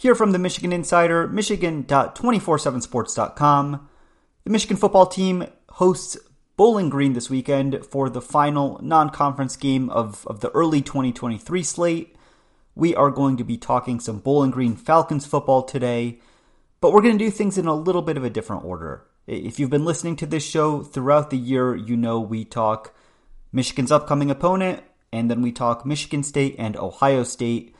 Here from the Michigan Insider, michigan.247sports.com. The Michigan football team hosts Bowling Green this weekend for the final non conference game of, of the early 2023 slate. We are going to be talking some Bowling Green Falcons football today, but we're going to do things in a little bit of a different order. If you've been listening to this show throughout the year, you know we talk Michigan's upcoming opponent, and then we talk Michigan State and Ohio State.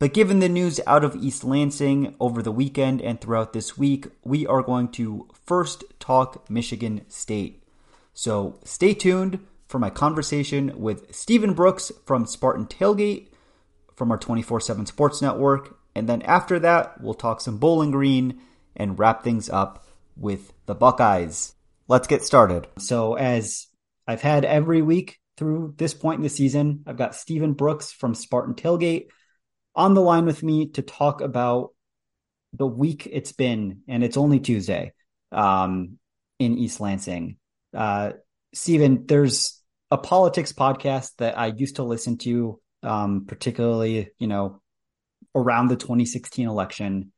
But given the news out of East Lansing over the weekend and throughout this week, we are going to first talk Michigan State. So stay tuned for my conversation with Stephen Brooks from Spartan Tailgate from our 24 7 Sports Network. And then after that, we'll talk some Bowling Green and wrap things up with the Buckeyes. Let's get started. So, as I've had every week through this point in the season, I've got Stephen Brooks from Spartan Tailgate on the line with me to talk about the week it's been, and it's only Tuesday um, in East Lansing. Uh, Stephen, there's a politics podcast that I used to listen to, um, particularly, you know, around the 2016 election,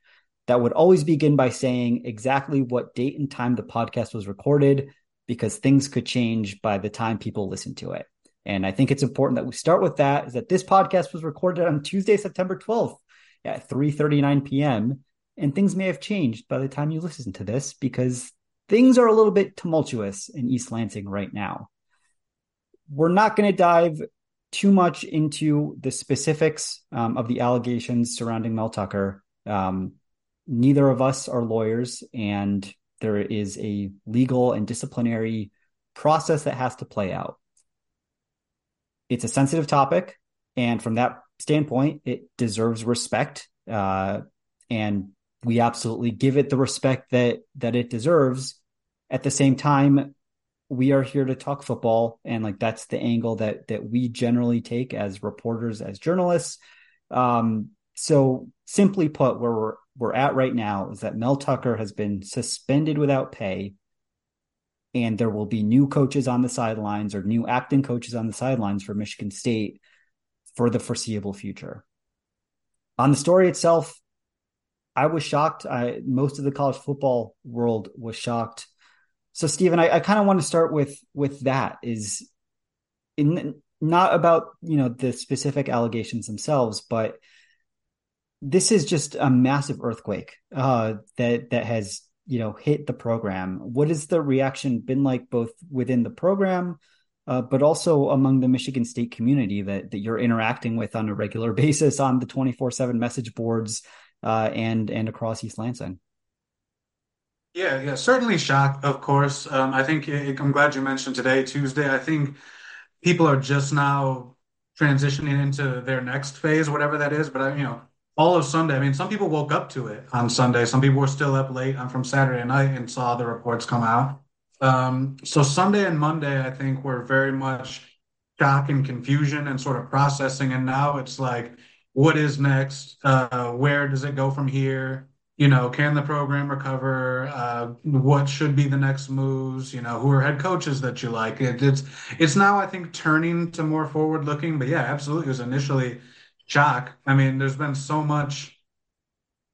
that would always begin by saying exactly what date and time the podcast was recorded, because things could change by the time people listen to it. And I think it's important that we start with that is that this podcast was recorded on Tuesday, September 12th at 3:39 p.m. and things may have changed by the time you listen to this because things are a little bit tumultuous in East Lansing right now. We're not going to dive too much into the specifics um, of the allegations surrounding Mel Tucker. Um, neither of us are lawyers, and there is a legal and disciplinary process that has to play out it's a sensitive topic, and from that standpoint, it deserves respect. Uh, and we absolutely give it the respect that that it deserves. At the same time, we are here to talk football, and like that's the angle that that we generally take as reporters, as journalists. Um, so simply put, where we're we're at right now is that Mel Tucker has been suspended without pay and there will be new coaches on the sidelines or new acting coaches on the sidelines for Michigan State for the foreseeable future. On the story itself, I was shocked. I most of the college football world was shocked. So, Stephen, I, I kind of want to start with with that is in not about you know the specific allegations themselves, but this is just a massive earthquake uh, that that has you know hit the program. What has the reaction been like both within the program uh, but also among the michigan state community that, that you're interacting with on a regular basis on the 24-7 message boards uh, and and across east lansing? Yeah yeah certainly shocked of course. Um, i think it, i'm glad you mentioned today tuesday. I think people are just now transitioning into their next phase whatever that is but i you know all of Sunday. I mean, some people woke up to it on Sunday. Some people were still up late on from Saturday night and saw the reports come out. Um, so Sunday and Monday, I think, were very much shock and confusion and sort of processing. And now it's like, what is next? Uh, where does it go from here? You know, can the program recover? Uh, what should be the next moves? You know, who are head coaches that you like? It, it's it's now I think turning to more forward looking. But yeah, absolutely, it was initially shock. I mean, there's been so much.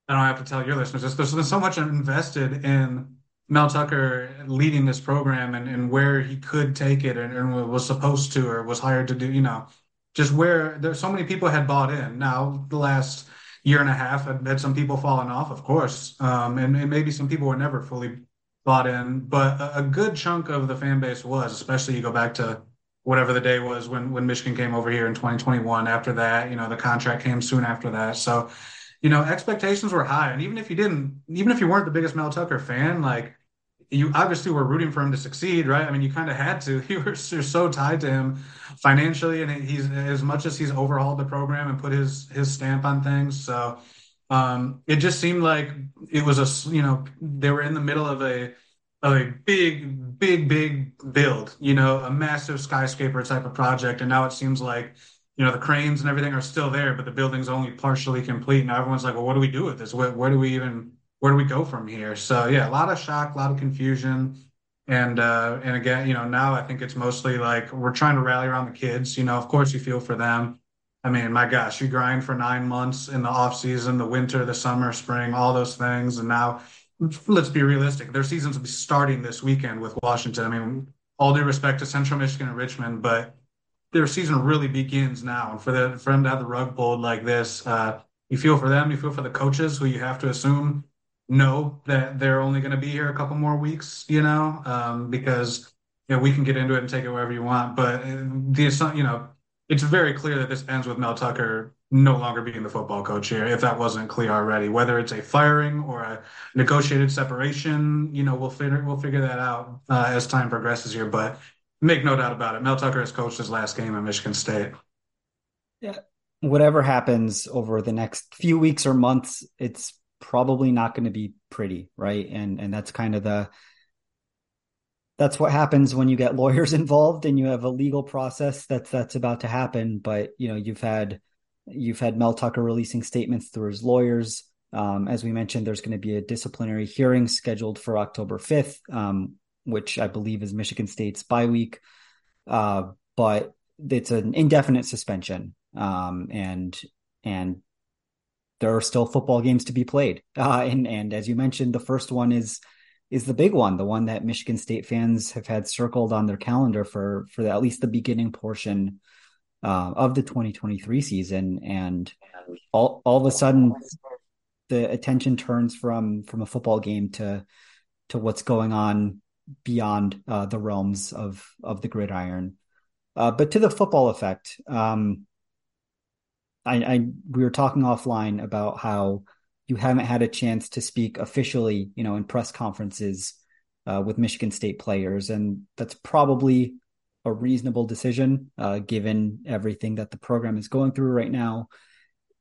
I don't have to tell your listeners There's been so much invested in Mel Tucker leading this program and, and where he could take it and, and was supposed to or was hired to do. You know, just where there's so many people had bought in. Now, the last year and a half had, had some people fallen off, of course, um, and, and, maybe some people were never fully bought in, but a, a, good chunk of the fan base was, especially you go back to whatever the day was when when Michigan came over here in 2021. After that, you know, the contract came soon after that, so you know, expectations were high, and even if you didn't, even if you weren't the biggest Mel Tucker fan, like you obviously were rooting for him to succeed, right? I mean, you kind of had to. You were you're so tied to him financially, and he's as much as he's overhauled the program and put his his stamp on things. So um, it just seemed like it was a you know they were in the middle of a a big, big, big build. You know, a massive skyscraper type of project, and now it seems like you know the cranes and everything are still there, but the building's only partially complete. Now everyone's like, well, what do we do with this? Where, where do we even where do we go from here? So yeah, a lot of shock, a lot of confusion. And uh, and again, you know, now I think it's mostly like we're trying to rally around the kids. You know, of course you feel for them. I mean, my gosh, you grind for nine months in the off season, the winter, the summer, spring, all those things, and now let's be realistic. Their seasons starting this weekend with Washington. I mean, all due respect to Central Michigan and Richmond, but their season really begins now. And for them, for them to have the rug pulled like this, uh, you feel for them. You feel for the coaches who you have to assume know that they're only going to be here a couple more weeks, you know, um, because you know, we can get into it and take it wherever you want. But the you know, it's very clear that this ends with Mel Tucker no longer being the football coach here, if that wasn't clear already. Whether it's a firing or a negotiated separation, you know, we'll figure we'll figure that out uh, as time progresses here. But make no doubt about it, Mel Tucker has coached his last game at Michigan State. Yeah. Whatever happens over the next few weeks or months, it's probably not going to be pretty, right? And and that's kind of the that's what happens when you get lawyers involved and you have a legal process that's that's about to happen. But you know, you've had you've had Mel Tucker releasing statements through his lawyers. Um, as we mentioned, there's going to be a disciplinary hearing scheduled for October 5th, um, which I believe is Michigan State's bye week. Uh, but it's an indefinite suspension, um, and and there are still football games to be played. Uh, and and as you mentioned, the first one is is the big one, the one that Michigan State fans have had circled on their calendar for for the, at least the beginning portion uh, of the 2023 season. And all all of a sudden, the attention turns from from a football game to to what's going on beyond uh, the realms of of the gridiron. Uh, but to the football effect, um, I, I we were talking offline about how you haven't had a chance to speak officially, you know, in press conferences uh, with Michigan State players, and that's probably a reasonable decision uh, given everything that the program is going through right now.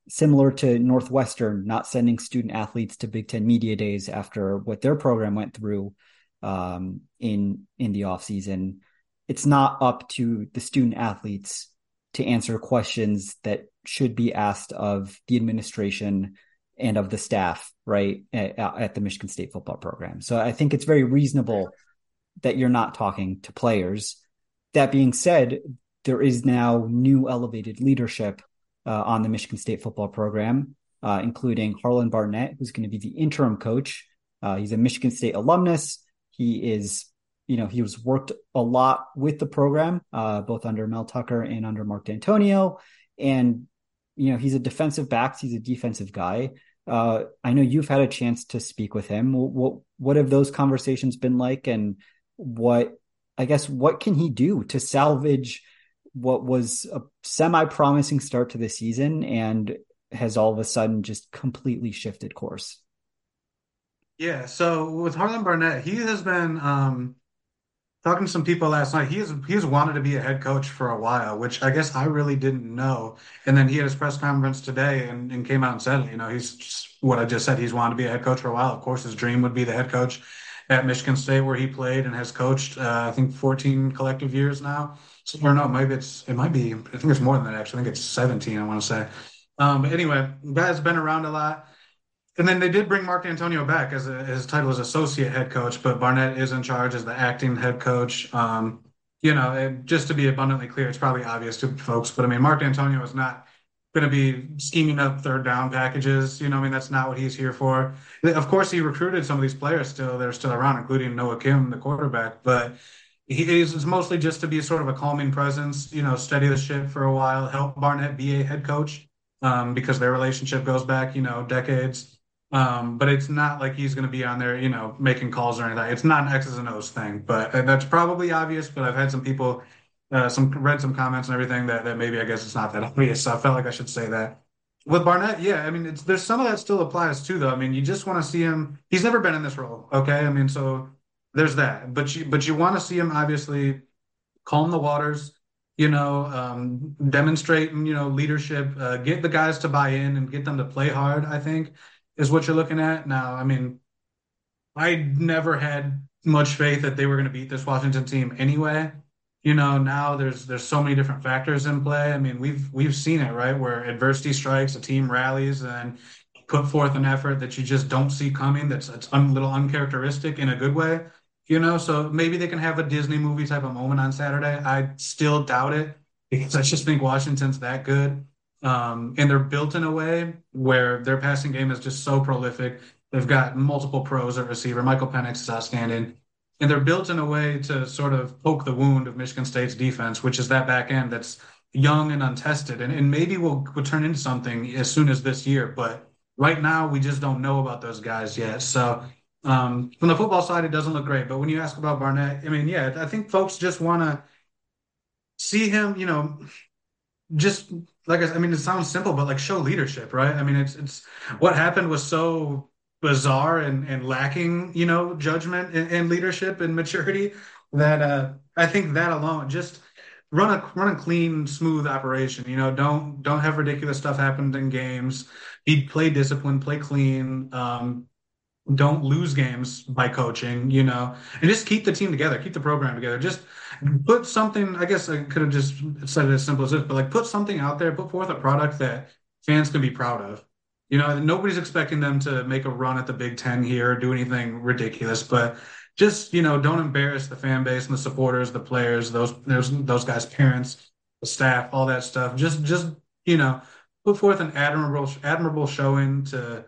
Similar to Northwestern not sending student athletes to Big Ten media days after what their program went through um, in in the off season, it's not up to the student athletes to answer questions that should be asked of the administration and of the staff, right, at, at, the Michigan State football program. So I think it's very reasonable that you're not talking to players. That being said, there is now new elevated leadership uh, on the Michigan State football program, uh, including Harlon Barnett, who's going to be the interim coach. Uh, he's a Michigan State alumnus. He is, you know, he was worked a lot with the program, uh, both under Mel Tucker and under Mark Dantonio. And you know, he's a defensive back. He's a defensive guy. Uh, I know you've had a chance to speak with him. What what have those conversations been like, and what I guess what can he do to salvage what was a semi promising start to the season and has all of a sudden just completely shifted course? Yeah, so with Harlon Barnett, he has been um, talking to some people last night, he's he's wanted to be a head coach for a while, which I guess I really didn't know. And then he had his press conference today and, and came out and said, you know, he's just, what I just said. He's wanted to be a head coach for a while. Of course, his dream would be the head coach at Michigan State, where he played and has coached. Uh, I think 14 collective years now. So, or no, maybe it's it might be. I think it's more than that. Actually, I think it's 17. I want to say. Um, but anyway, guy's been around a lot. And then they did bring Mark Dantonio back as a, his title as associate head coach, but Barnett is in charge as the acting head coach. Um, you know, just to be abundantly clear, it's probably obvious to folks, but I mean, Mark Dantonio is not going to be scheming up third down packages. You know, I mean, that's not what he's here for. Of course, he recruited some of these players still they're still around, including Noah Kim, the quarterback. But he is mostly just to be sort of a calming presence, you know, steady the ship for a while, help Barnett be a head coach um, because their relationship goes back, you know, decades. Um, but it's not like he's going to be on there, you know, making calls or anything. It's not an X's and O's thing, but that's probably obvious. But I've had some people, uh, some read some comments and everything that, that maybe I guess it's not that obvious. So I felt like I should say that. With Barnett, yeah, I mean, there's some of that still applies too, though. I mean, you just want to see him. He's never been in this role, okay? I mean, so there's that. But you but you want to see him obviously calm the waters, you know, um, demonstrate you know leadership, uh, get the guys to buy in and get them to play hard. I think is what you're looking at now. I mean, I never had much faith that they were going to beat this Washington team anyway. You know, now there's there's so many different factors in play. I mean, we've we've seen it right where adversity strikes, a team rallies, and put forth an effort that you just don't see coming. That's it's a little uncharacteristic in a good way you know, so maybe they can have a Disney movie type of moment on Saturday. I still doubt it because I just think Washington's that good. Um, and they're built in a way where their passing game is just so prolific. They've got multiple pros at receiver. Michael Penix is outstanding. And they're built in a way to sort of poke the wound of Michigan State's defense, which is that back end that's young and untested. And, and maybe we'll, we'll turn into something as soon as this year. But right now, we just don't know about those guys yet. So um, from the football side, it doesn't look great. But when you ask about Barnett, I mean, yeah, I think folks just want to see him, you know, just like I, I mean, it sounds simple, but like show leadership, right? I mean, it's it's what happened was so bizarre and, and lacking, you know, judgment and, and leadership and maturity that uh, I think that alone just run a run a clean, smooth operation. You know, don't don't have ridiculous stuff happen in games. Be play discipline, play clean. Um, don't lose games by coaching, you know, and just keep the team together, keep the program together. Just put something, I guess I could have just said it as simple as this, but like put something out there, put forth a product that fans can be proud of. You know, nobody's expecting them to make a run at the Big Ten here, or do anything ridiculous, but just, you know, don't embarrass the fan base and the supporters, the players, those those those guys' parents, the staff, all that stuff. Just just, you know, put forth an admirable admirable showing to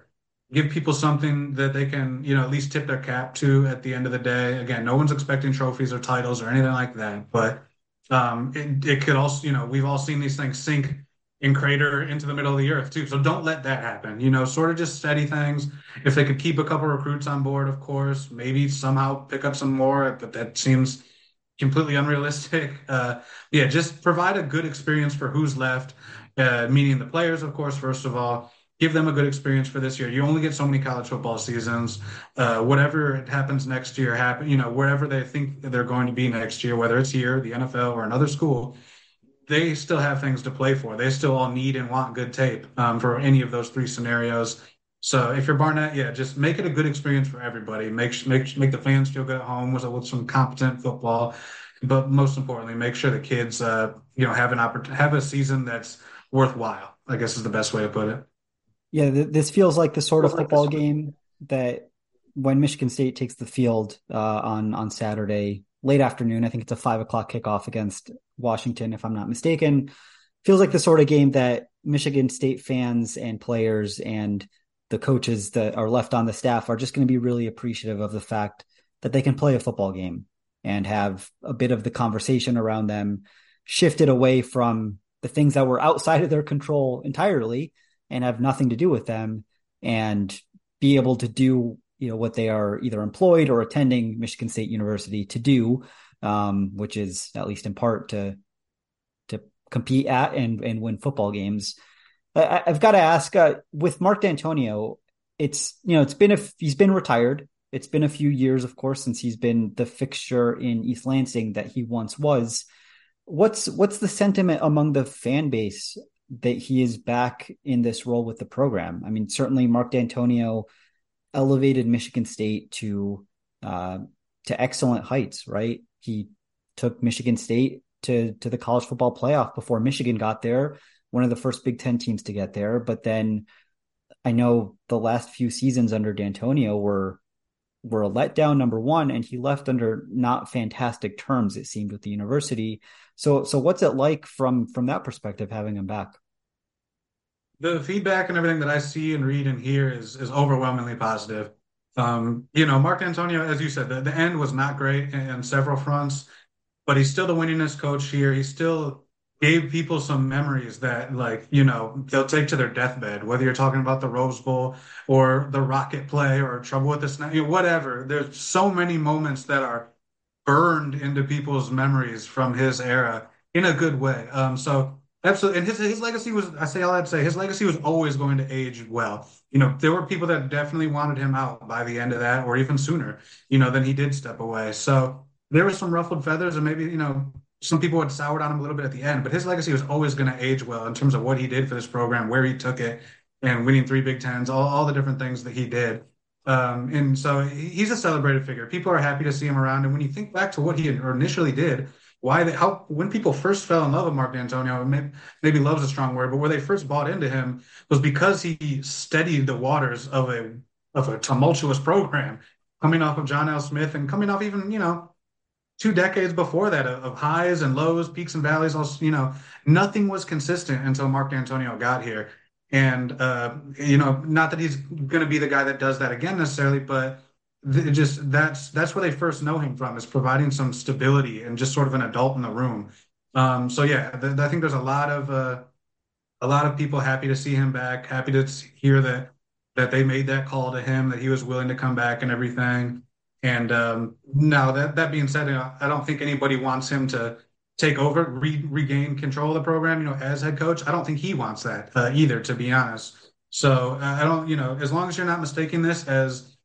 give people something that they can, you know, at least tip their cap to at the end of the day. Again, no one's expecting trophies or titles or anything like that, but um, it, it could also, you know, we've all seen these things sink and crater into the middle of the earth too. So don't let that happen. You know, sort of just steady things. If they could keep a couple recruits on board, of course, maybe somehow pick up some more, but that seems completely unrealistic. Uh, yeah, just provide a good experience for who's left, uh, meaning the players, of course, first of all, give them a good experience for this year. You only get so many college football seasons. Uh, whatever happens next year, happen you know wherever they think they're going to be next year, whether it's here, the NFL, or another school, they still have things to play for. They still all need and want good tape um, for any of those three scenarios. So if you're Barnett, yeah, just make it a good experience for everybody. Make make make the fans feel good at home with, with some competent football, but most importantly, make sure the kids, uh, you know, have an opportunity, have a season that's worthwhile. I guess is the best way to put it. Yeah, th- this feels like the sort of football game that when Michigan State takes the field uh, on on Saturday late afternoon, I think it's a five o'clock kickoff against Washington, if I'm not mistaken. Feels like the sort of game that Michigan State fans and players and the coaches that are left on the staff are just going to be really appreciative of the fact that they can play a football game and have a bit of the conversation around them shifted away from the things that were outside of their control entirely and have nothing to do with them and be able to do you know what they are either employed or attending Michigan State University to do, um, which is at least in part to to compete at and and win football games. I, have got to ask uh, with Mark Dantonio, it's you know it's been a he's been retired. It's been a few years, of course, since he's been the fixture in East Lansing that he once was. What's what's the sentiment among the fan base that he is back in this role with the program. I mean, certainly Mark Dantonio elevated Michigan State to uh, to excellent heights. Right, he took Michigan State to to the college football playoff before Michigan got there. One of the first Big Ten teams to get there, but then I know the last few seasons under Dantonio were were a letdown number one and he left under not fantastic terms it seemed with the university so so what's it like from from that perspective having him back the feedback and everything that i see and read and hear is is overwhelmingly positive um you know mark Dantonio, as you said the, the end was not great in, in several fronts but he's still the winningest coach here. He still gave people some memories that like you know they'll take to their deathbed whether you're talking about the rose bowl or the rocket play or trouble with the snap you know, whatever there's so many moments that are burned into people's memories from his era in a good way um so absolutely and his his legacy was i say all i'd say his legacy was always going to age well you know there were people that definitely wanted him out by the end of that or even sooner you know than he did step away so there was some ruffled feathers and maybe you know some people had soured on him a little bit at the end, but his legacy was always going to age well in terms of what he did for this program, where he took it, and winning three Big Tens, all, all the different things that he did. Um, and so he's a celebrated figure. People are happy to see him around. And when you think back to what he initially did, why they, how when people first fell in love with Mark Dantonio, maybe, love's a strong word, but where they first bought into him was because he steadied the waters of a of a tumultuous program, coming off of John L. Smith and coming off even you know two decades before that of, of highs and lows, peaks and valleys. Also, you know, nothing was consistent until Mark Dantonio got here. And uh, you know, not that he's going to be the guy that does that again necessarily, but th- just that's that's where they first know him from is providing some stability and just sort of an adult in the room. Um, so yeah, th- I think there's a lot of uh, a lot of people happy to see him back, happy to hear that that they made that call to him, that he was willing to come back and everything. And um, now that that being said, I don't think anybody wants him to take over, re- regain control of the program. You know, as head coach, I don't think he wants that uh, either, to be honest. So I don't, you know, as long as you're not mistaking this as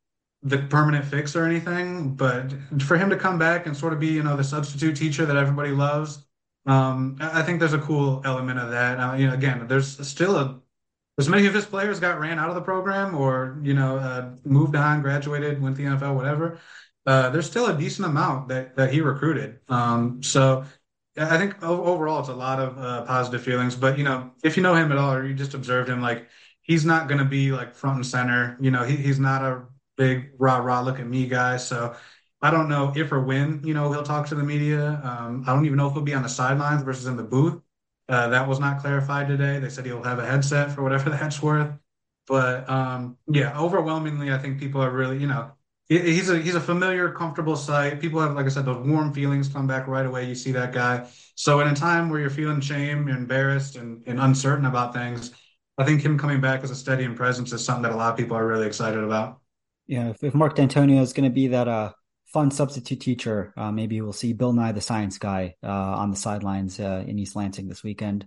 the permanent fix or anything, but for him to come back and sort of be, you know, the substitute teacher that everybody loves, um, I think there's a cool element of that. Uh, you know, again, there's still a as many of his players got ran out of the program or you know uh, moved on, graduated, went to the NFL, whatever. Uh, there's still a decent amount that that he recruited. Um, so I think overall it's a lot of uh, positive feelings. But you know, if you know him at all or you just observed him, like he's not going to be like front and center. You know, he, he's not a big rah rah look at me guy. So I don't know if or when you know he'll talk to the media. Um, I don't even know if he'll be on the sidelines versus in the booth. Uh, that was not clarified today. They said he'll have a headset for whatever that's worth. But um, yeah, overwhelmingly, I think people are really, you know, he's a he's a familiar, comfortable sight. People have, like I said, those warm feelings come back right away. You see that guy. So in a time where you're feeling shame, embarrassed, and, and uncertain about things, I think him coming back as a steady and presence is something that a lot of people are really excited about. Yeah, if, if Mark Dantonio is going to be that uh fun substitute teacher. Uh, maybe we'll see Bill Nye the Science Guy uh, on the sidelines uh, in East Lansing this weekend.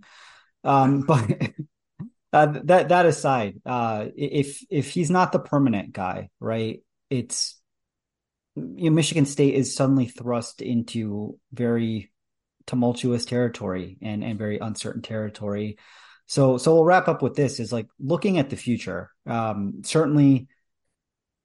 Um, but uh, that that aside, uh, if if he's not the permanent guy, right? It's you know, Michigan State is suddenly thrust into very tumultuous territory and and very uncertain territory. So so we'll wrap up with this: is like looking at the future. Um, certainly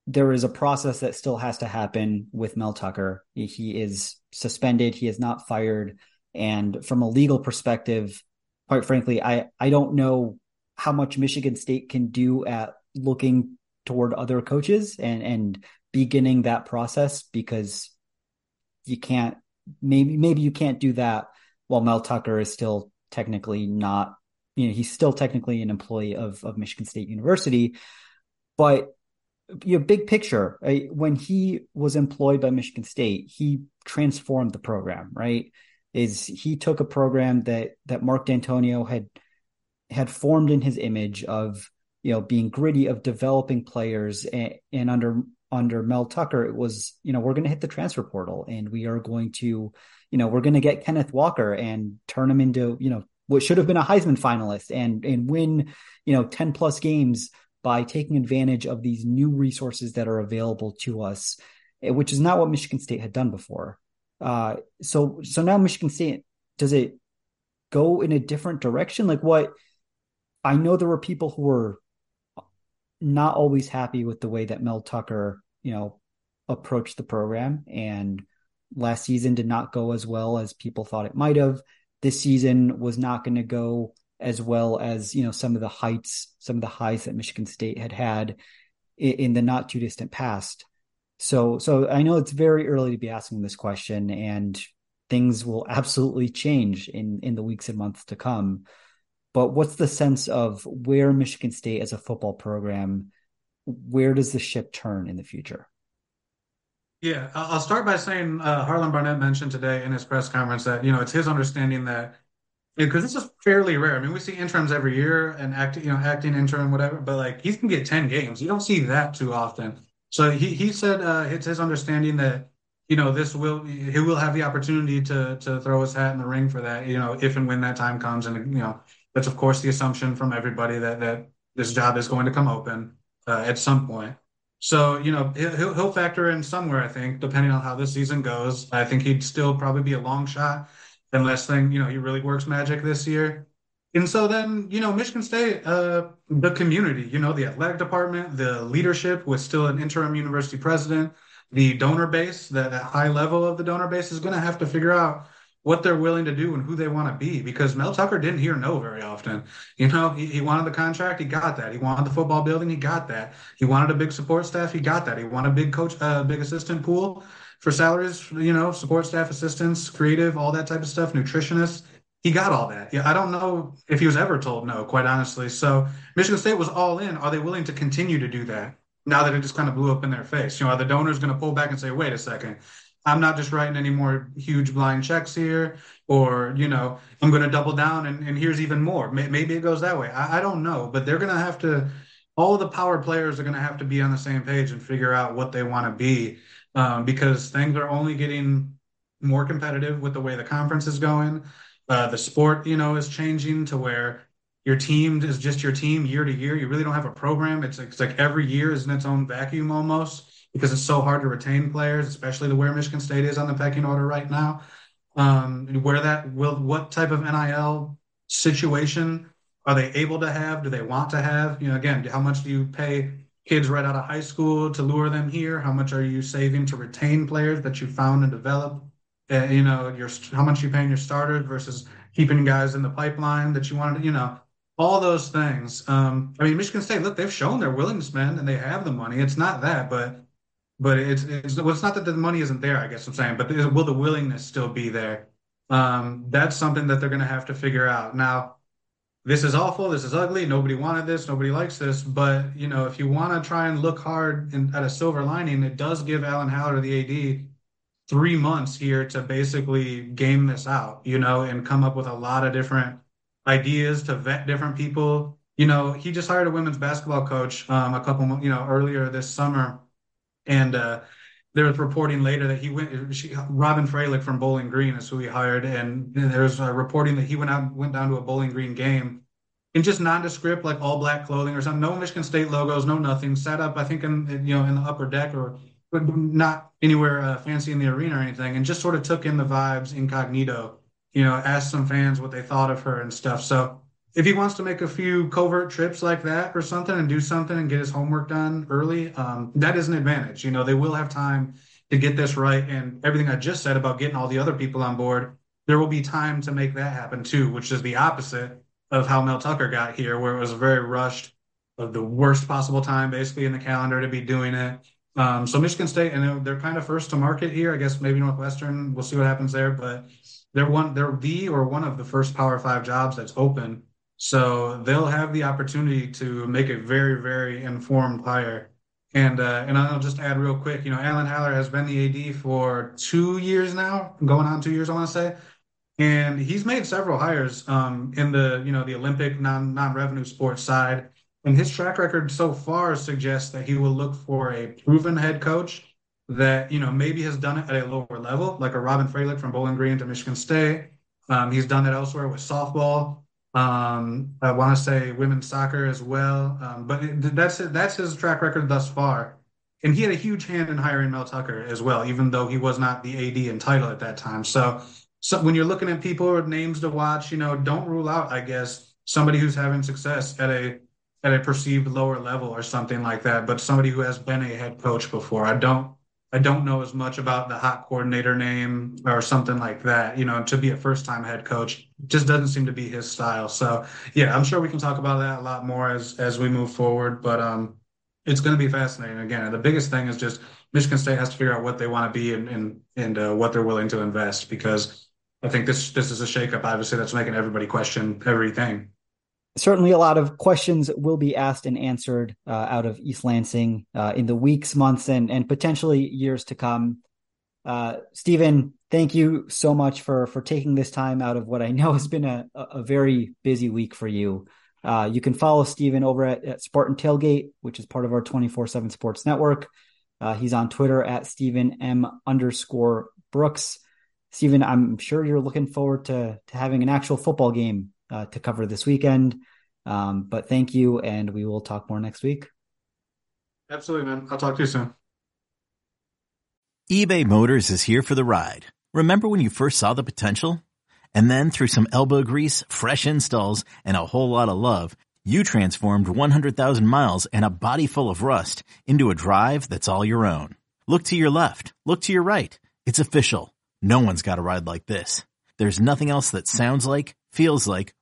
there is a process that still has to happen with Mel Tucker. He is suspended, he is not fired. And from a legal perspective, quite frankly, I, I don't know how much Michigan State can do at looking toward other coaches and, and beginning that process because you can't maybe maybe you can't do that while Mel Tucker is still technically not you know he's still technically an employee of of Michigan State University but you know, big picture, right? when he was employed by Michigan State, he transformed the program, right? Is he took a program that that Mark Dantonio had had formed in his image of you know being gritty of developing players and, and under under Mel Tucker it was you know we're going to hit the transfer portal and we are going to you know we're going to get Kenneth Walker and turn him into you know what should have been a Heisman finalist and and win you know 10 plus games by taking advantage of these new resources that are available to us, eh, which is not what Michigan State had done before. Uh, so, so now Michigan State does it go in a different direction? Like what? I know there were people who were not always happy with the way that Mel Tucker, you know, approached the program, and last season did not go as well as people thought it might have. This season was not going to go as well as you know some of the heights, some of the highs that Michigan State had had in, in the not too distant past. So, so I know it's very early to be asking this question, and things will absolutely change in in the weeks and months to come. But what's the sense of where Michigan State as a football program? Where does the ship turn in the future? Yeah, I'll start by saying uh, Harlon Barnett mentioned today in his press conference that you know it's his understanding that because this is fairly rare. I mean, we see interims every year and acting, you know, acting interim, whatever. But like he's gonna get ten games. You don't see that too often. So he he said uh, it's his understanding that you know this will he will have the opportunity to to throw his hat in the ring for that. You know, if and when that time comes, and you know that's of course the assumption from everybody that that this job is going to come open uh, at some point. So, you know, he'll, he'll factor in somewhere, I think, depending on how this season goes. I think he'd still probably be a long shot unless thing, you know, he really works magic this year. And so then, you know, Michigan State, uh, the community, you know, the athletic department, the leadership with still an interim university president, the donor base, that, that high level of the donor base is going to have to figure out what they're willing to do and who they want to be because Mel Tucker didn't hear no very often. You know, he, he wanted the contract, he got that. He wanted the football building, he got that. He wanted a big support staff, he got that. He wanted a big coach, uh, big assistant pool for salaries, you know, support staff, assistants, creative, all that type of stuff, nutritionists. He got all that. Yeah, I don't know if he was ever told no, quite honestly. So Michigan State was all in. Are they willing to continue to do that? Now that it just kind of blew up in their face, you know, are the donors going to pull back and say, "Wait a second, I'm not just writing any more huge blind checks here, or you know, I'm going to double down and, and here's even more. Maybe it goes that way. I, I don't know, but they're going to have to. All the power players are going to have to be on the same page and figure out what they want to be, um, because things are only getting more competitive with the way the conference is going. Uh, the sport, you know, is changing to where your team is just your team year to year. You really don't have a program. It's, it's like every year is in its own vacuum almost because it's so hard to retain players, especially the where Michigan State is on the pecking order right now. Um, where that will, what type of NIL situation are they able to have? Do they want to have? You know, again, how much do you pay kids right out of high school to lure them here? How much are you saving to retain players that you found and developed? Uh, you know, your how much you paying your starters versus keeping guys in the pipeline that you wanted. You know, all those things. Um, I mean, Michigan State, look, they've shown their willingness, man, and they have the money. It's not that, but but it's it's well, it's not that the money isn't there. I guess I'm saying, but will the willingness still be there? Um, that's something that they're going to have to figure out. Now, this is awful. This is ugly. Nobody wanted this. Nobody likes this. But you know, if you want to try and look hard in, at a silver lining, it does give Alan Haller, the AD, three months here to basically game this out. You know, and come up with a lot of different ideas to vet different people. You know, he just hired a women's basketball coach um, a couple, you know, earlier this summer and uh, there was reporting later that he went. She, Robyn Fralick from Bowling Green is who he hired, and there was reporting that he went out went down to a Bowling Green game in just nondescript, like all black clothing or something. No Michigan State logos, no nothing. Sat up, I think, in you know in the upper deck or not anywhere uh, fancy in the arena or anything, and just sort of took in the vibes incognito. You know, asked some fans what they thought of her and stuff. So if he wants to make a few covert trips like that or something and do something and get his homework done early, um, that is an advantage. You know, they will have time to get this right. And everything I just said about getting all the other people on board, there will be time to make that happen too, which is the opposite of how Mel Tucker got here, where it was very rushed of the worst possible time basically in the calendar to be doing it. Um, so Michigan State, and they're, they're kind of first to market here. I guess maybe Northwestern, we'll see what happens there, but they're one, they're the or one of the first Power Five jobs that's open so they'll have the opportunity to make a very, very informed hire. And uh, and I'll just add real quick, you know, Alan Haller has been the AD for two years now, going on two years, I want to say, and he's made several hires um, in the you know the Olympic non non revenue sports side. And his track record so far suggests that he will look for a proven head coach that you know maybe has done it at a lower level, like a Robyn Fralick from Bowling Green to Michigan State. Um, he's done it elsewhere with softball. Um, I want to say women's soccer as well. Um, but it, that's that's his track record thus far. And he had a huge hand in hiring Mel Tucker as well, even though he was not the AD in title at that time. So, so when you're looking at people or names to watch, you know, don't rule out, I guess, somebody who's having success at a at a perceived lower level or something like that, but somebody who has been a head coach before. I don't I don't know as much about the hot coordinator name or something like that. You know, to be a first time head coach just doesn't seem to be his style. So yeah, I'm sure we can talk about that a lot more as as we move forward. But um, it's going to be fascinating. Again, the biggest thing is just Michigan State has to figure out what they want to be and and and uh, what they're willing to invest because I think this this is a shakeup. Obviously, that's making everybody question everything. Certainly a lot of questions will be asked and answered uh, out of East Lansing uh, in the weeks, months, and and potentially years to come. Uh, Stephen, thank you so much for for taking this time out of what I know has been a a very busy week for you. Uh, you can follow Stephen over at, at, Spartan Tailgate, which is part of our 24 7 sports network. Uh, he's on Twitter at Stephen M underscore Brooks. Stephen, I'm sure you're looking forward to, to having an actual football game uh, to cover this weekend. Um, but thank you, and we will talk more next week. Absolutely, man. I'll talk to you soon. eBay Motors is here for the ride. Remember when you first saw the potential? And then through some elbow grease, fresh installs, and a whole lot of love, you transformed 100,000 miles and a body full of rust into a drive that's all your own. Look to your left. Look to your right. It's official. No one's got a ride like this. There's nothing else that sounds like, feels like,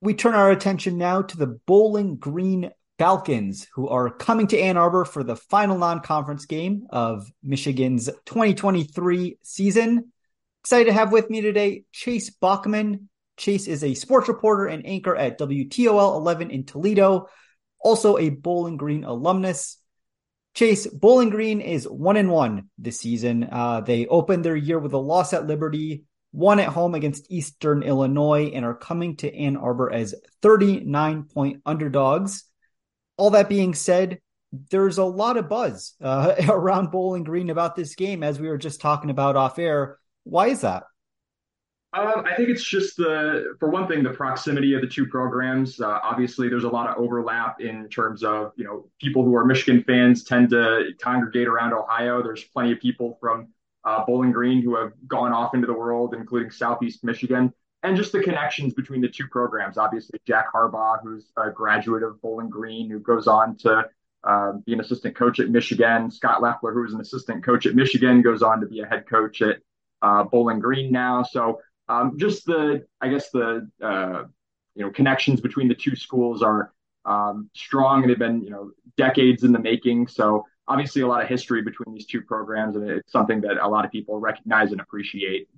We turn our attention now to the Bowling Green Falcons, who are coming to Ann Arbor for the final non conference game of Michigan's 2023 season. Excited to have with me today Chase Bachman. Chase is a sports reporter and anchor at WTOL 11 in Toledo, also a Bowling Green alumnus. Chase, Bowling Green is one and one this season. Uh, they opened their year with a loss at Liberty, one at home against Eastern Illinois, and are coming to Ann Arbor as 39 point underdogs. All that being said, there's a lot of buzz uh, around Bowling Green about this game, as we were just talking about off air. Why is that? Um, I think it's just the, for one thing, the proximity of the two programs. Uh, obviously, there's a lot of overlap in terms of, you know, people who are Michigan fans tend to congregate around Ohio. There's plenty of people from uh, Bowling Green who have gone off into the world, including Southeast Michigan, and just the connections between the two programs. Obviously, Jack Harbaugh, who's a graduate of Bowling Green, who goes on to uh, be an assistant coach at Michigan. Scott Loeffler, who was an assistant coach at Michigan, goes on to be a head coach at uh, Bowling Green now. So um, just the, I guess the, uh, you know, connections between the two schools are um, strong and they've been, you know, decades in the making. So obviously a lot of history between these two programs, and it's something that a lot of people recognize and appreciate.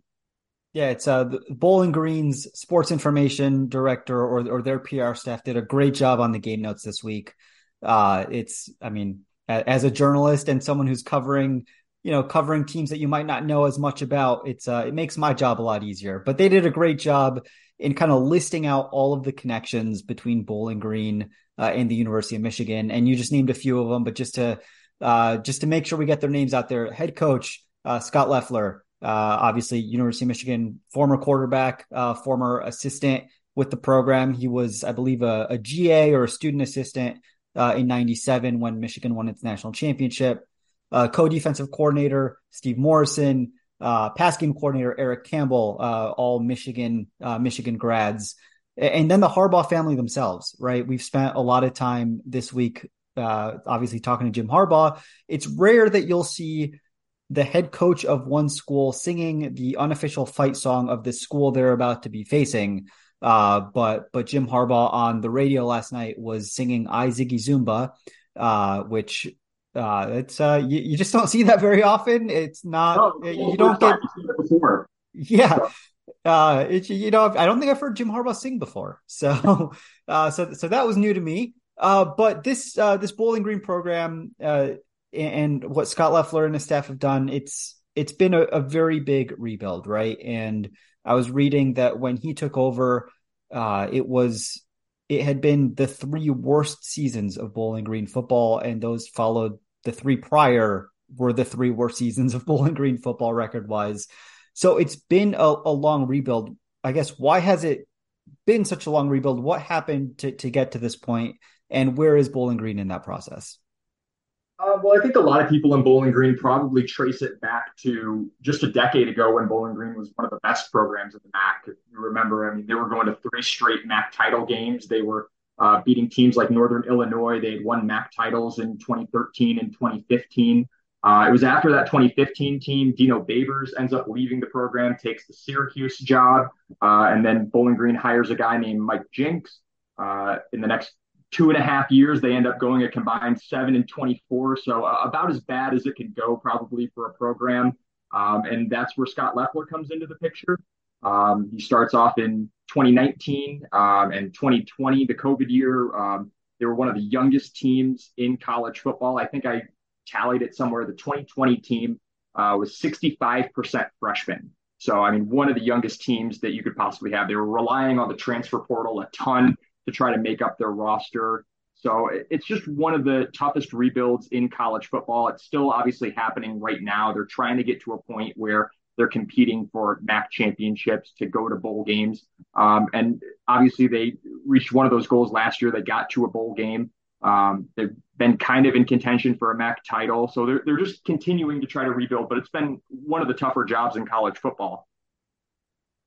Yeah, it's uh, Bowling Green's sports information director or or their PR staff did a great job on the game notes this week. Uh, it's, I mean, as a journalist and someone who's covering, you know, covering teams that you might not know as much about, it's uh, it makes my job a lot easier. But they did a great job in kind of listing out all of the connections between Bowling Green uh, and the University of Michigan. And you just named a few of them, but just to uh, just to make sure we get their names out there. Head coach uh, Scott Loeffler, uh, obviously University of Michigan, former quarterback, uh, former assistant with the program. He was, I believe, a, a GA or a student assistant uh, in '97 when Michigan won its national championship. co-defensive coordinator Steve Morrison, pass game coordinator Eric Campbell, all Michigan Michigan grads and then the Harbaugh family themselves, right? We've spent a lot of time this week uh, obviously talking to Jim Harbaugh, it's rare that you'll see the head coach of one school singing the unofficial fight song of the school they're about to be facing. Uh, but but Jim Harbaugh on the radio last night was singing "Ay Ziggy Zoomba," uh, which uh, it's uh, you, you, just don't see that very often. It's not no, you don't get before. Yeah. Uh, it's you know I don't think I've heard Jim Harbaugh sing before, so uh, so so that was new to me. Uh, but this uh, this Bowling Green program, uh, and what Scott Loeffler and his staff have done, it's it's been a, a very big rebuild, right? And I was reading that when he took over, uh, it was it had been the three worst seasons of Bowling Green football, and those followed the three prior were the three worst seasons of Bowling Green football record wise. So it's been a, a long rebuild. I guess why has it been such a long rebuild? What happened to, to get to this point, and where is Bowling Green in that process? Uh, well, I think a lot of people in Bowling Green probably trace it back to just a decade ago when Bowling Green was one of the best programs in the MAC. If you remember, I mean, they were going to three straight MAC title games. They were uh, beating teams like Northern Illinois. They had won MAC titles in 2013 and 2015. Uh, it was after that 2015 team, Dino Babers ends up leaving the program, takes the Syracuse job, uh, and then Bowling Green hires a guy named Mike Jinks. Uh, in the next two and a half years, they end up going a combined seven and 24. So uh, about as bad as it can go, probably for a program. Um, and that's where Scott Loeffler comes into the picture. Um, he starts off in 2019 um, and 2020, the COVID year. Um, they were one of the youngest teams in college football. I think I tallied it somewhere. The 2020 team uh, was 65% freshmen. So, I mean, one of the youngest teams that you could possibly have. They were relying on the transfer portal a ton to try to make up their roster. So it's just one of the toughest rebuilds in college football. It's still obviously happening right now. They're trying to get to a point where they're competing for MAC championships to go to bowl games. Um, and obviously, they reached one of those goals last year. They got to a bowl game. Um, they've been kind of in contention for a MAC title. So they're, they're just continuing to try to rebuild, but it's been one of the tougher jobs in college football.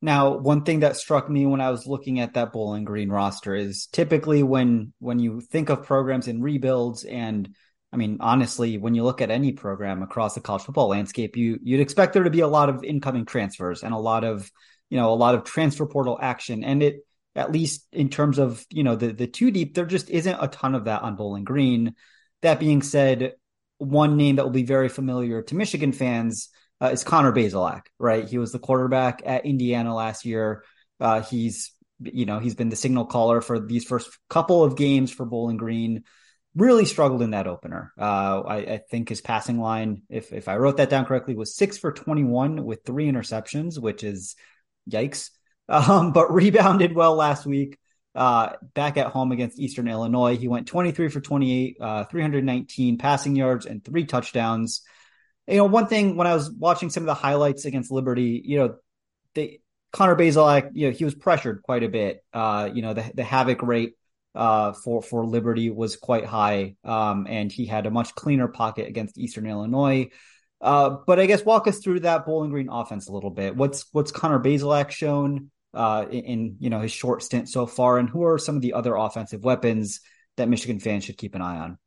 Now, one thing that struck me when I was looking at that Bowling Green roster is typically when when you think of programs in rebuilds, and I mean honestly, when you look at any program across the college football landscape, you you'd expect there to be a lot of incoming transfers and a lot of you know a lot of transfer portal action, and it at least in terms of you know the the two deep, there just isn't a ton of that on Bowling Green. That being said, one name that will be very familiar to Michigan fans uh, is Connor Bazelak, right? He was the quarterback at Indiana last year. Uh, he's you know he's been the signal caller for these first couple of games for Bowling Green. Really struggled in that opener. Uh, I, I, think his passing line, if if I wrote that down correctly, was six for twenty one with three interceptions, which is yikes. Um, but rebounded well last week. Uh, back at home against Eastern Illinois, he went 23 for 28, uh, 319 passing yards and three touchdowns you know, one thing when I was watching some of the highlights against Liberty, you know, they Connor Bazelak, you know, he was pressured quite a bit. Uh, you know, the the havoc rate uh, for for Liberty was quite high, um, and he had a much cleaner pocket against Eastern Illinois. Uh, but I guess walk us through that Bowling Green offense a little bit. What's what's Connor Bazelak shown uh, in, in you know his short stint so far, and who are some of the other offensive weapons that Michigan fans should keep an eye on?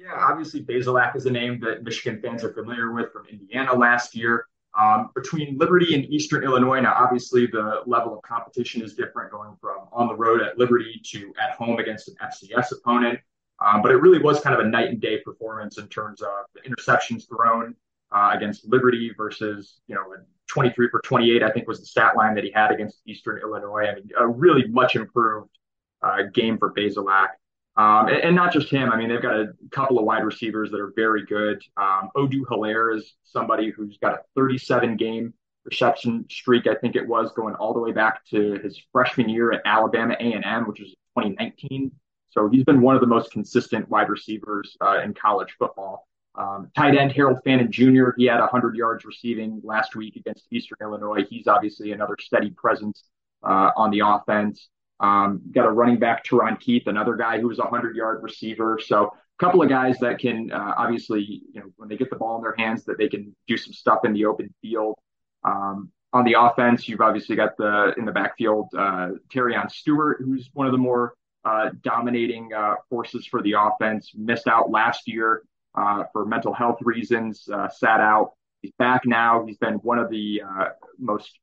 Yeah, obviously Bazelak is a name that Michigan fans are familiar with from Indiana last year. Um, between Liberty and Eastern Illinois, now obviously the level of competition is different going from on the road at Liberty to at home against an FCS opponent. Um, but it really was kind of a night and day performance in terms of the interceptions thrown uh, against Liberty versus, you know, 23 for 28, I think was the stat line that he had against Eastern Illinois. I mean, a really much improved uh, game for Bazelak. Um, and, and, not just him. I mean, they've got a couple of wide receivers that are very good. Um, Odieu Hilaire is somebody who's got a 37 game reception streak. I think it was going all the way back to his freshman year at Alabama A&M, which was 2019. So he's been one of the most consistent wide receivers uh, in college football. Um, tight end Harold Fannin Jr. He had 100 yards receiving last week against Eastern Illinois. He's obviously another steady presence uh, on the offense. Um, got a running back, Ta'ron Keith, another guy who was a 100 yard receiver. So a couple of guys that can uh, obviously, you know, when they get the ball in their hands, that they can do some stuff in the open field. Um, on the offense, you've obviously got the in the backfield, uh, Terion Stewart, who's one of the more uh, dominating uh, forces for the offense. Missed out last year uh, for mental health reasons, uh, sat out. He's back now. He's been one of the uh, most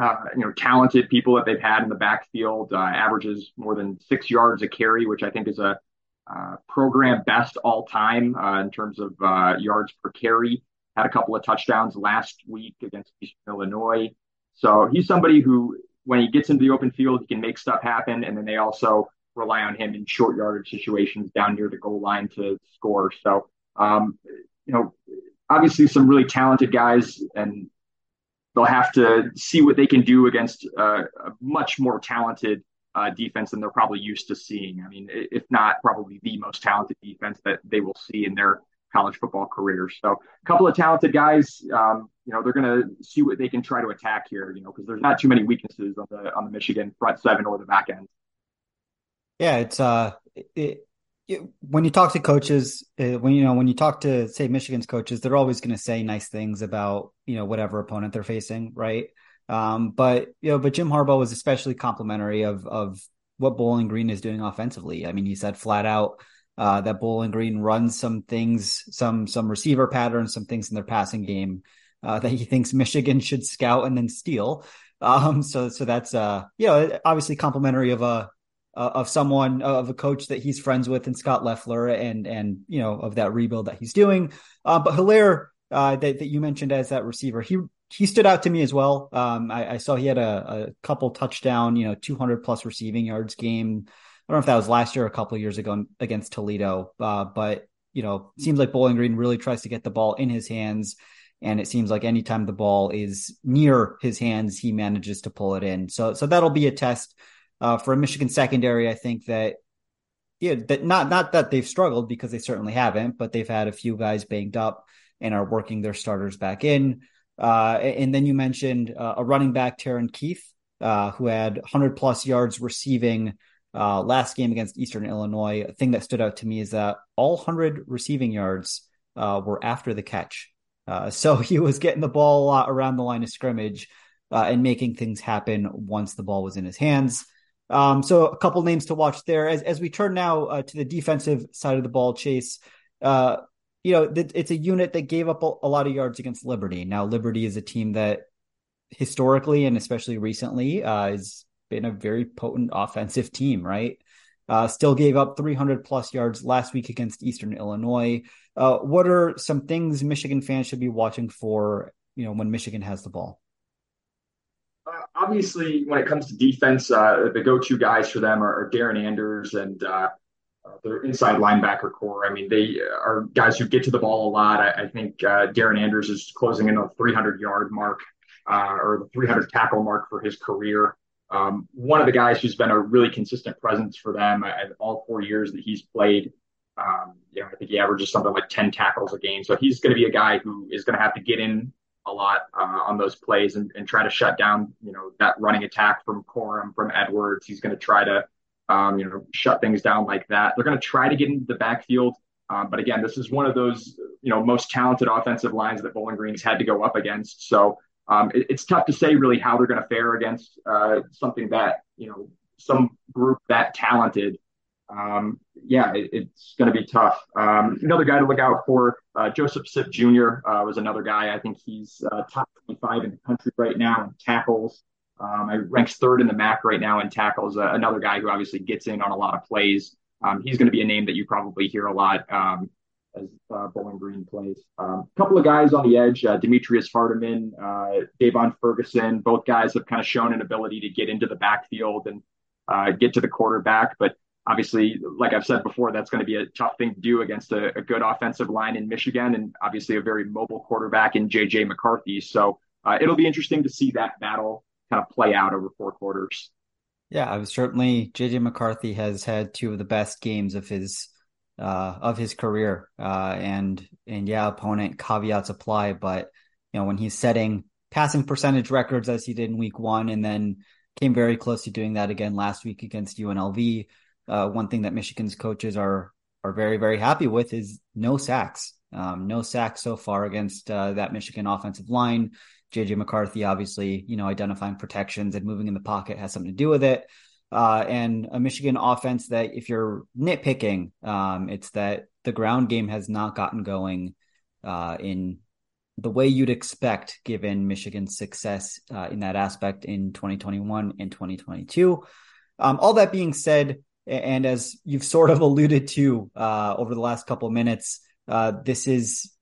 uh, you know, talented people that they've had in the backfield, uh, averages more than six yards a carry, which I think is a uh, program best all time uh, in terms of uh, yards per carry. Had a couple of touchdowns last week against Eastern Illinois. So he's somebody who, when he gets into the open field, he can make stuff happen. And then they also rely on him in short yardage situations down near the goal line to score. So um, you know, obviously some really talented guys, and they'll have to see what they can do against uh, a much more talented uh, defense than they're probably used to seeing. I mean, if not probably the most talented defense that they will see in their college football careers. So a couple of talented guys, um, you know, they're going to see what they can try to attack here, you know, because there's not too many weaknesses on the on the Michigan front seven or the back end. Yeah, it's uh, when you talk to coaches, uh, when you know when you talk to say Michigan's coaches, they're always going to say nice things about you know whatever opponent they're facing, right? Um, but you know, but Jim Harbaugh was especially complimentary of of what Bowling Green is doing offensively. I mean, he said flat out uh, that Bowling Green runs some things, some some receiver patterns, some things in their passing game uh, that he thinks Michigan should scout and then steal. Um, so so that's uh, you know, obviously complimentary of a uh, of someone of a coach that he's friends with and Scott Loeffler and and you know of that rebuild that he's doing. Uh, but Hilaire uh, that that you mentioned as that receiver, he he stood out to me as well. Um, I, I, saw he had a, a, couple touchdown, you know, 200 plus receiving yards game. I don't know if that was last year or a couple years ago against Toledo, uh, but you know, seems like Bowling Green really tries to get the ball in his hands. And it seems like anytime the ball is near his hands, he manages to pull it in. So, so that'll be a test uh, for a Michigan secondary. I think that yeah, that not not that they've struggled because they certainly haven't, but they've had a few guys banged up and are working their starters back in. Uh, and then you mentioned uh, a running back, Ta'ron Keith, uh, who had 100 plus yards receiving uh, last game against Eastern Illinois. A thing that stood out to me is that all 100 receiving yards uh, were after the catch. So he was getting the ball a lot around the line of scrimmage and making things happen once the ball was in his hands. Um, so a couple names to watch there. As as we turn now uh, to the defensive side of the ball, Chase Uh, you know, it's a unit that gave up a, lot of yards against Liberty. Now, Liberty is a team that historically and especially recently uh, has been a very potent offensive team, right? Uh, still gave up 300 plus yards last week against Eastern Illinois. Uh, what are some things Michigan fans should be watching for, you know, when Michigan has the ball? Uh, obviously, when it comes to defense, uh, the go-to guys for them are, are Darren Anders and uh, uh, their inside linebacker core. I mean, they are guys who get to the ball a lot. I, I think uh, Darren Anders is closing in on the 300 yard mark uh, or the 300 tackle mark for his career. Um, one of the guys who's been a really consistent presence for them all four years that he's played. Um, you know, I think he averages something like 10 tackles a game. So he's going to be a guy who is going to have to get in a lot uh, on those plays and, and, try to shut down, you know, that running attack from Corum, from Edwards. He's going to try to um, you know, shut things down like that. They're going to try to get into the backfield. Um, but again, this is one of those, you know, most talented offensive lines that Bowling Green's had to go up against. So um, it, it's tough to say really how they're going to fare against uh, something that, you know, some group that talented. Um, yeah, it, it's going to be tough. Um, another guy to look out for, uh, Joseph Sipp Jr. Uh, was another guy. I think he's uh, top 25 in the country right now in tackles. Um, I ranks third in the MAC right now in tackles. Uh, another guy who obviously gets in on a lot of plays. Um, he's going to be a name that you probably hear a lot um, as uh, Bowling Green plays. A um, couple of guys on the edge, uh, Demetrius Vardaman, uh, Davon Ferguson. Both guys have kind of shown an ability to get into the backfield and get to the quarterback. But obviously, like I've said before, that's going to be a tough thing to do against a, a good offensive line in Michigan and obviously a very mobile quarterback in JJ McCarthy. So uh, it'll be interesting to see that battle kind of play out over four quarters. Yeah, I was certainly JJ McCarthy has had two of the best games of his uh, of his career, uh, and and yeah, opponent caveats apply, but you know when he's setting passing percentage records as he did in week one, and then came very close to doing that again last week against UNLV. Uh, one thing that Michigan's coaches are are very very happy with is no sacks. Um, no sacks so far against uh, that Michigan offensive line. JJ McCarthy, obviously, you know, identifying protections and moving in the pocket has something to do with it. Uh, and a Michigan offense that, if you're nitpicking, um, it's that the ground game has not gotten going uh, in the way you'd expect, given Michigan's success uh, in that aspect in 2021 and 2022. Um, all that being said, and as you've sort of alluded to uh, over the last couple of minutes, uh, this is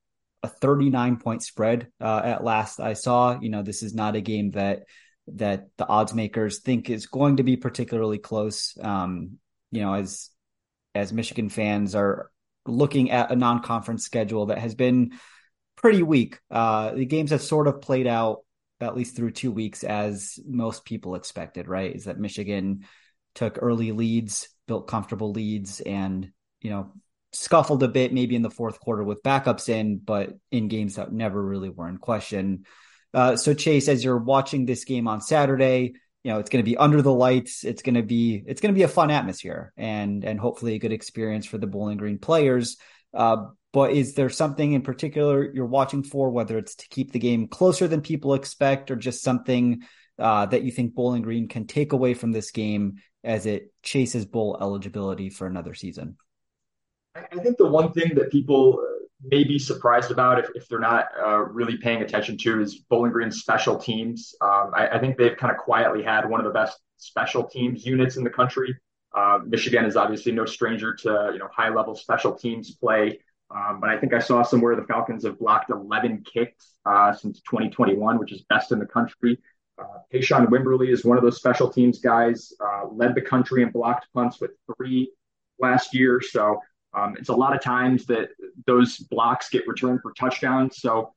a 39 point spread uh, at last I saw. You know, this is not a game that that the odds makers think is going to be particularly close. Um, you know, as as Michigan fans are looking at a non-conference schedule that has been pretty weak. Uh, the games have sort of played out at least through two weeks as most people expected. Right? Is that Michigan took early leads, built comfortable leads, and you know scuffled a bit maybe in the fourth quarter with backups in, but in games that never really were in question. Uh, so Chase, as you're watching this game on Saturday, you know it's going to be under the lights. It's going to be it's going to be a fun atmosphere and and hopefully a good experience for the Bowling Green players. Uh, but is there something in particular you're watching for, whether it's to keep the game closer than people expect, or just something uh, that you think Bowling Green can take away from this game as it chases bowl eligibility for another season? I think the one thing that people may be surprised about if, if they're not uh, really paying attention to is Bowling Green's special teams. Um, I, I, think they've kind of quietly had one of the best special teams units in the country. Uh, Michigan is obviously no stranger to you know high level special teams play, um, but I think I saw somewhere the Falcons have blocked 11 kicks uh, since 2021, which is best in the country. Uh, Paishon Wimberly is one of those special teams guys, uh, led the country in blocked punts with three last year. So um, it's a lot of times that those blocks get returned for touchdowns. So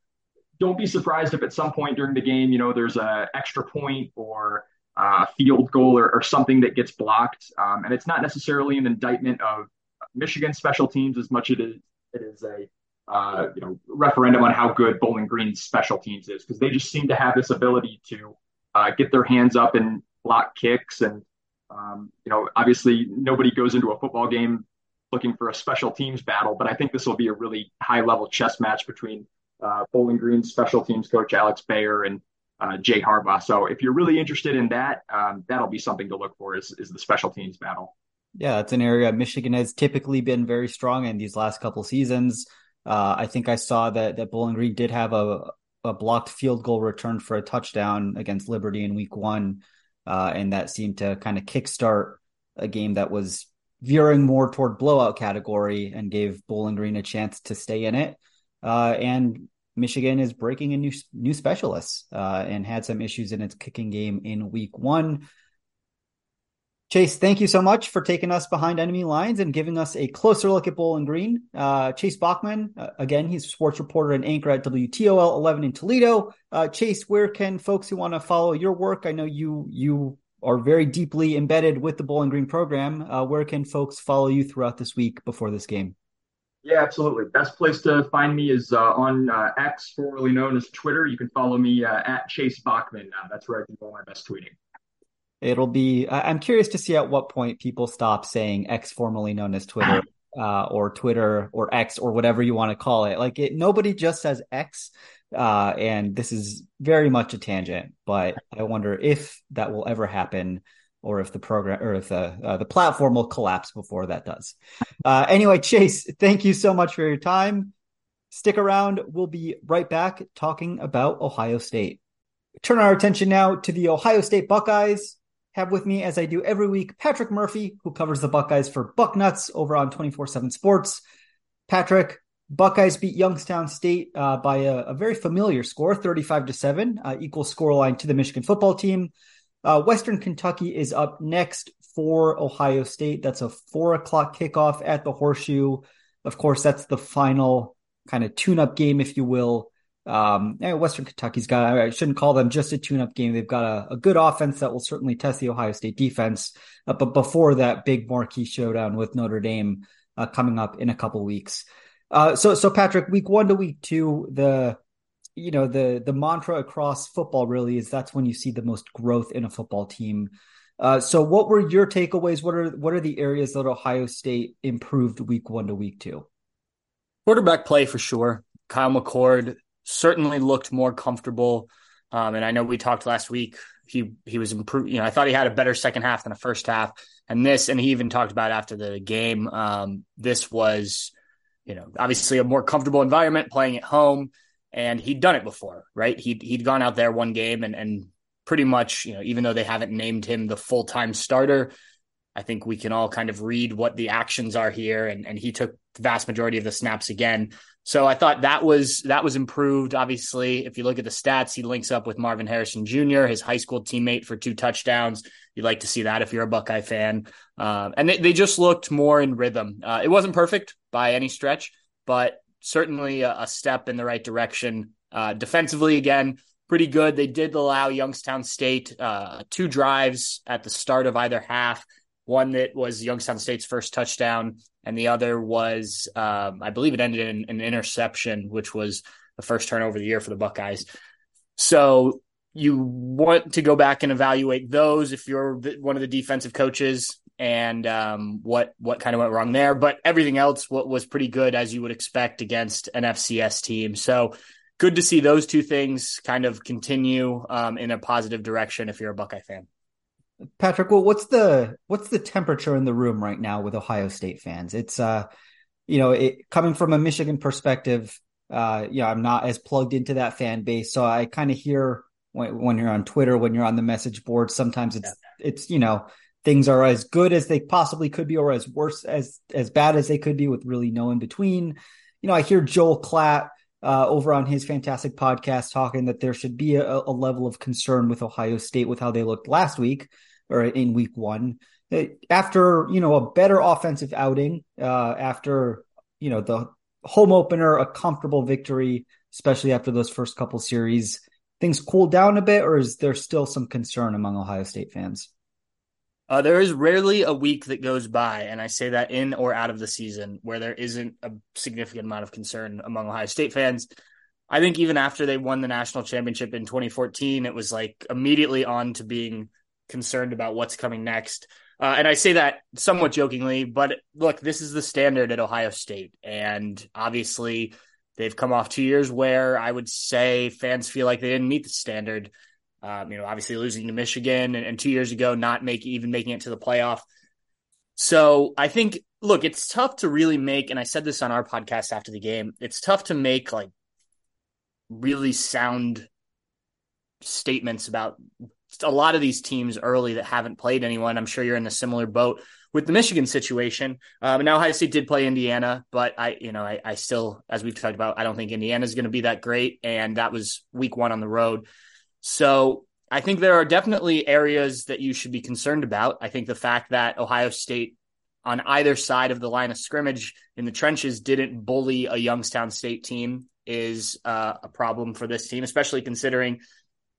don't be surprised if at some point during the game, you know, there's a extra point or a field goal or, or something that gets blocked. Um, and it's not necessarily an indictment of Michigan special teams as much as it is, it is a uh, you know referendum on how good Bowling Green's special teams is because they just seem to have this ability to uh, get their hands up and block kicks and um, you know obviously nobody goes into a football game looking for a special teams battle, but I think this will be a really high level chess match between uh, Bowling Green's special teams coach Alex Bayer and uh, Jay Harbaugh. So if you're really interested in that, um, that'll be something to look for is, is the special teams battle. Yeah, it's an area Michigan has typically been very strong in these last couple seasons. Uh, I think I saw that that Bowling Green did have a a blocked field goal return for a touchdown against Liberty in Week One, uh, and that seemed to kind of kickstart a game that was veering more toward blowout category and gave Bowling Green a chance to stay in it. Uh, and Michigan is breaking in new new specialists uh, and had some issues in its kicking game in Week One. Chase, thank you so much for taking us behind enemy lines and giving us a closer look at Bowling Green. Uh, Chase Bachman, uh, again, he's a sports reporter and anchor at WTOL 11 in Toledo. Uh, Chase, where can folks who want to follow your work? I know you you are very deeply embedded with the Bowling Green program. Uh, where can folks follow you throughout this week before this game? Yeah, absolutely. Best place to find me is uh, on uh, X, formerly known as Twitter. You can follow me uh, at Chase Bachman. that's where I do all my best tweeting. It'll be. I'm curious to see at what point people stop saying X, formerly known as Twitter, uh, or Twitter, or X, or whatever you want to call it. Like it, nobody just says X. Uh, and this is very much a tangent, but I wonder if that will ever happen or if the program or if the uh, the platform will collapse before that does. Uh, anyway, Chase, thank you so much for your time. Stick around. We'll be right back talking about Ohio State. Turn our attention now to the Ohio State Buckeyes. Have with me, as I do every week, Patrick Murphy, who covers the Buckeyes for Bucknuts over on 24 7 Sports. Patrick, Buckeyes beat Youngstown State uh, by a, a, very familiar score, 35 to 7, uh, equal scoreline to the Michigan football team. Uh, Western Kentucky is up next for Ohio State. That's a four o'clock kickoff at the Horseshoe. Of course, that's the final kind of tune up game, if you will. Um, Western Kentucky's got, I shouldn't call them just a tune up game. They've got a, a, good offense that will certainly test the Ohio State defense. Uh, but before that big marquee showdown with Notre Dame uh, coming up in a couple weeks. Uh, so so Patrick, week one to week two, the you know the the mantra across football really is that's when you see the most growth in a football team. Uh, so what were your takeaways? What are what are the areas that Ohio State improved week one to week two? Quarterback play for sure. Kyle McCord certainly looked more comfortable. Um, and I know we talked last week. He he was improved. You know, I thought he had a better second half than the first half. And this, and he even talked about after the game. Um, this was you know, obviously a more comfortable environment playing at home. And he'd done it before, right? He'd he'd gone out there one game and and pretty much, you know, even though they haven't named him the full time starter, I think we can all kind of read what the actions are here. And and he took the vast majority of the snaps again. So I thought that was that was improved. Obviously, if you look at the stats, he links up with Marvin Harrison Jr., his high school teammate, for two touchdowns. You'd like to see that if you're a Buckeye fan. Um, and they, they just looked more in rhythm. Uh, it wasn't perfect by any stretch, but certainly a, a step in the right direction. Uh, defensively, again, pretty good. They did allow Youngstown State uh, two drives at the start of either half. One that was Youngstown State's first touchdown, and the other was, um, I believe, it ended in an interception, which was the first turnover of the year for the Buckeyes. So you want to go back and evaluate those if you're one of the defensive coaches and um, what what kind of went wrong there. But everything else what was pretty good as you would expect against an FCS team. So good to see those two things kind of continue um, in a positive direction if you're a Buckeye fan. Patrick, well, what's the what's the temperature in the room right now with Ohio State fans? It's uh, you know, it coming from a Michigan perspective, uh, you know, I'm not as plugged into that fan base, so I kind of hear when, when you're on Twitter, when you're on the message board, sometimes it's yeah. it's you know things are as good as they possibly could be, or as worse as as bad as they could be, with really no in between. You know, I hear Joel Klatt uh, over on his fantastic podcast talking that there should be a, a, level of concern with Ohio State with how they looked last week or in week one. Uh, after, you know, a better offensive outing, uh, after, you know, the home opener, a comfortable victory, especially after those first couple series, things cooled down a bit, or is there still some concern among Ohio State fans? Uh, there is rarely a week that goes by, and I say that in or out of the season, where there isn't a significant amount of concern among Ohio State fans. I think even after they won the national championship in 2014, it was like immediately on to being concerned about what's coming next. Uh, and I say that somewhat jokingly, but look, this is the standard at Ohio State. And obviously, they've come off two years where I would say fans feel like they didn't meet the standard. Um, you know, obviously losing to Michigan and, and two years ago, not making even making it to the playoff. So I think, look, it's tough to really make, and I said this on our podcast after the game, it's tough to make like really sound statements about a lot of these teams early that haven't played anyone. I'm sure you're in a similar boat with the Michigan situation. Um, now Ohio State did play Indiana, but I, you know, I, I still, as we've talked about, I don't think Indiana is going to be that great, and that was week one on the road. So I think there are definitely areas that you should be concerned about. I think the fact that Ohio State on either side of the line of scrimmage in the trenches didn't bully a Youngstown State team is uh, a problem for this team, especially considering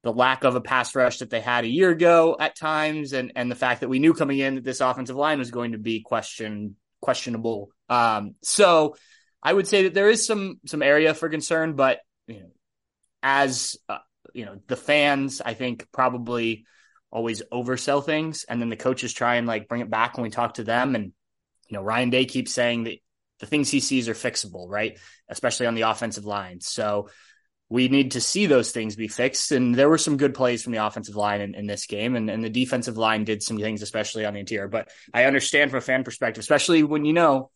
the lack of a pass rush that they had a year ago at times, and and the fact that we knew coming in that this offensive line was going to be question questionable. Um, so I would say that there is some some area for concern, but you know, as uh, you know, the fans I think probably always oversell things, and then the coaches try and like bring it back when we talk to them, and you know, Ryan Day keeps saying that the things he sees are fixable, right? Especially on the offensive line. So we need to see those things be fixed. And there were some good plays from the offensive line in, in this game, and, and the defensive line did some things, especially on the interior. But I understand from a fan perspective, especially when you know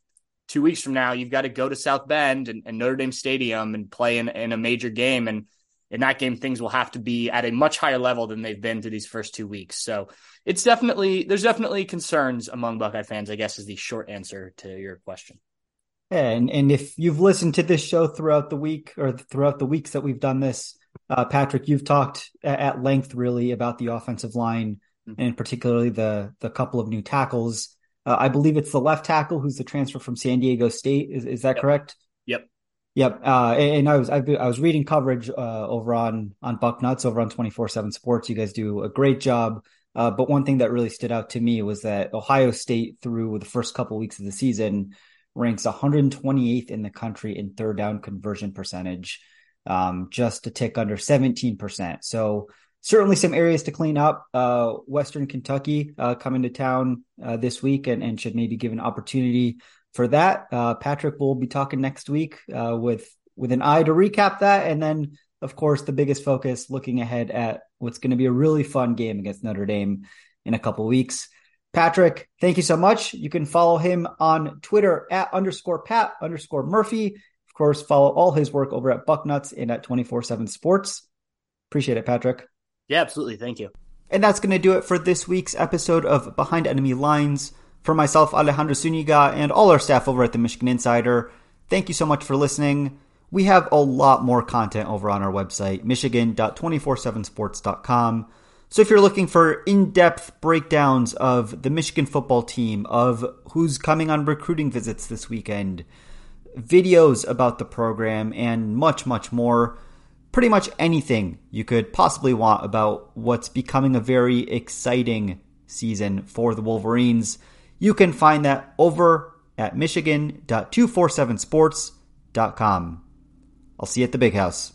two weeks from now you've got to go to South Bend and, and Notre Dame Stadium and play in, in a major game. And in that game, things will have to be at a much higher level than they've been through these first two weeks. So it's definitely there's definitely concerns among Buckeye fans, I guess, is the short answer to your question. Yeah, and, and if you've listened to this show throughout the week or throughout the weeks that we've done this, uh, Patrick, you've talked at length really about the offensive line mm-hmm. and particularly the the couple of new tackles. Uh, I believe it's the left tackle who's the transfer from San Diego State. Is is that yep. correct? Yep. Uh, and, I was i was reading coverage uh, over on on Bucknuts over on twenty four seven Sports. You guys do a great job. Uh, but one thing that really stood out to me was that Ohio State through the first couple weeks of the season ranks 128th in the country in third down conversion percentage, um, just a tick under 17%. So certainly some areas to clean up. Uh, Western Kentucky uh, coming to town uh, this week and, and should maybe give an opportunity for that. Uh, Patrick will be talking next week uh, with with an eye to recap that, and then of course the biggest focus looking ahead at what's going to be a really fun game against Notre Dame in a couple weeks. Patrick, thank you so much. You can follow him on Twitter at underscore Pat underscore Murphy. Of course, follow all his work over at Bucknuts and at 24 7 Sports. Appreciate it, Patrick. Yeah, absolutely. Thank you. And that's going to do it for this week's episode of Behind Enemy Lines. For myself, Alejandro Zuniga, and all our staff over at the Michigan Insider, thank you so much for listening. We have a lot more content over on our website, michigan.247sports.com. So if you're looking for in-depth breakdowns of the Michigan football team, of who's coming on recruiting visits this weekend, videos about the program, and much, much more, pretty much anything you could possibly want about what's becoming a very exciting season for the Wolverines, you can find that over at michigan.247sports.com. I'll see you at the big house.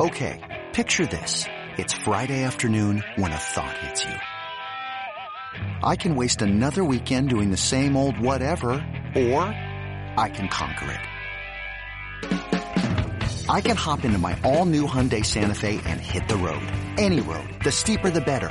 Okay, picture this. It's Friday afternoon when a thought hits you. I can waste another weekend doing the same old whatever, or I can conquer it. I can hop into my all-new Hyundai Santa Fe and hit the road. Any road. The steeper the better.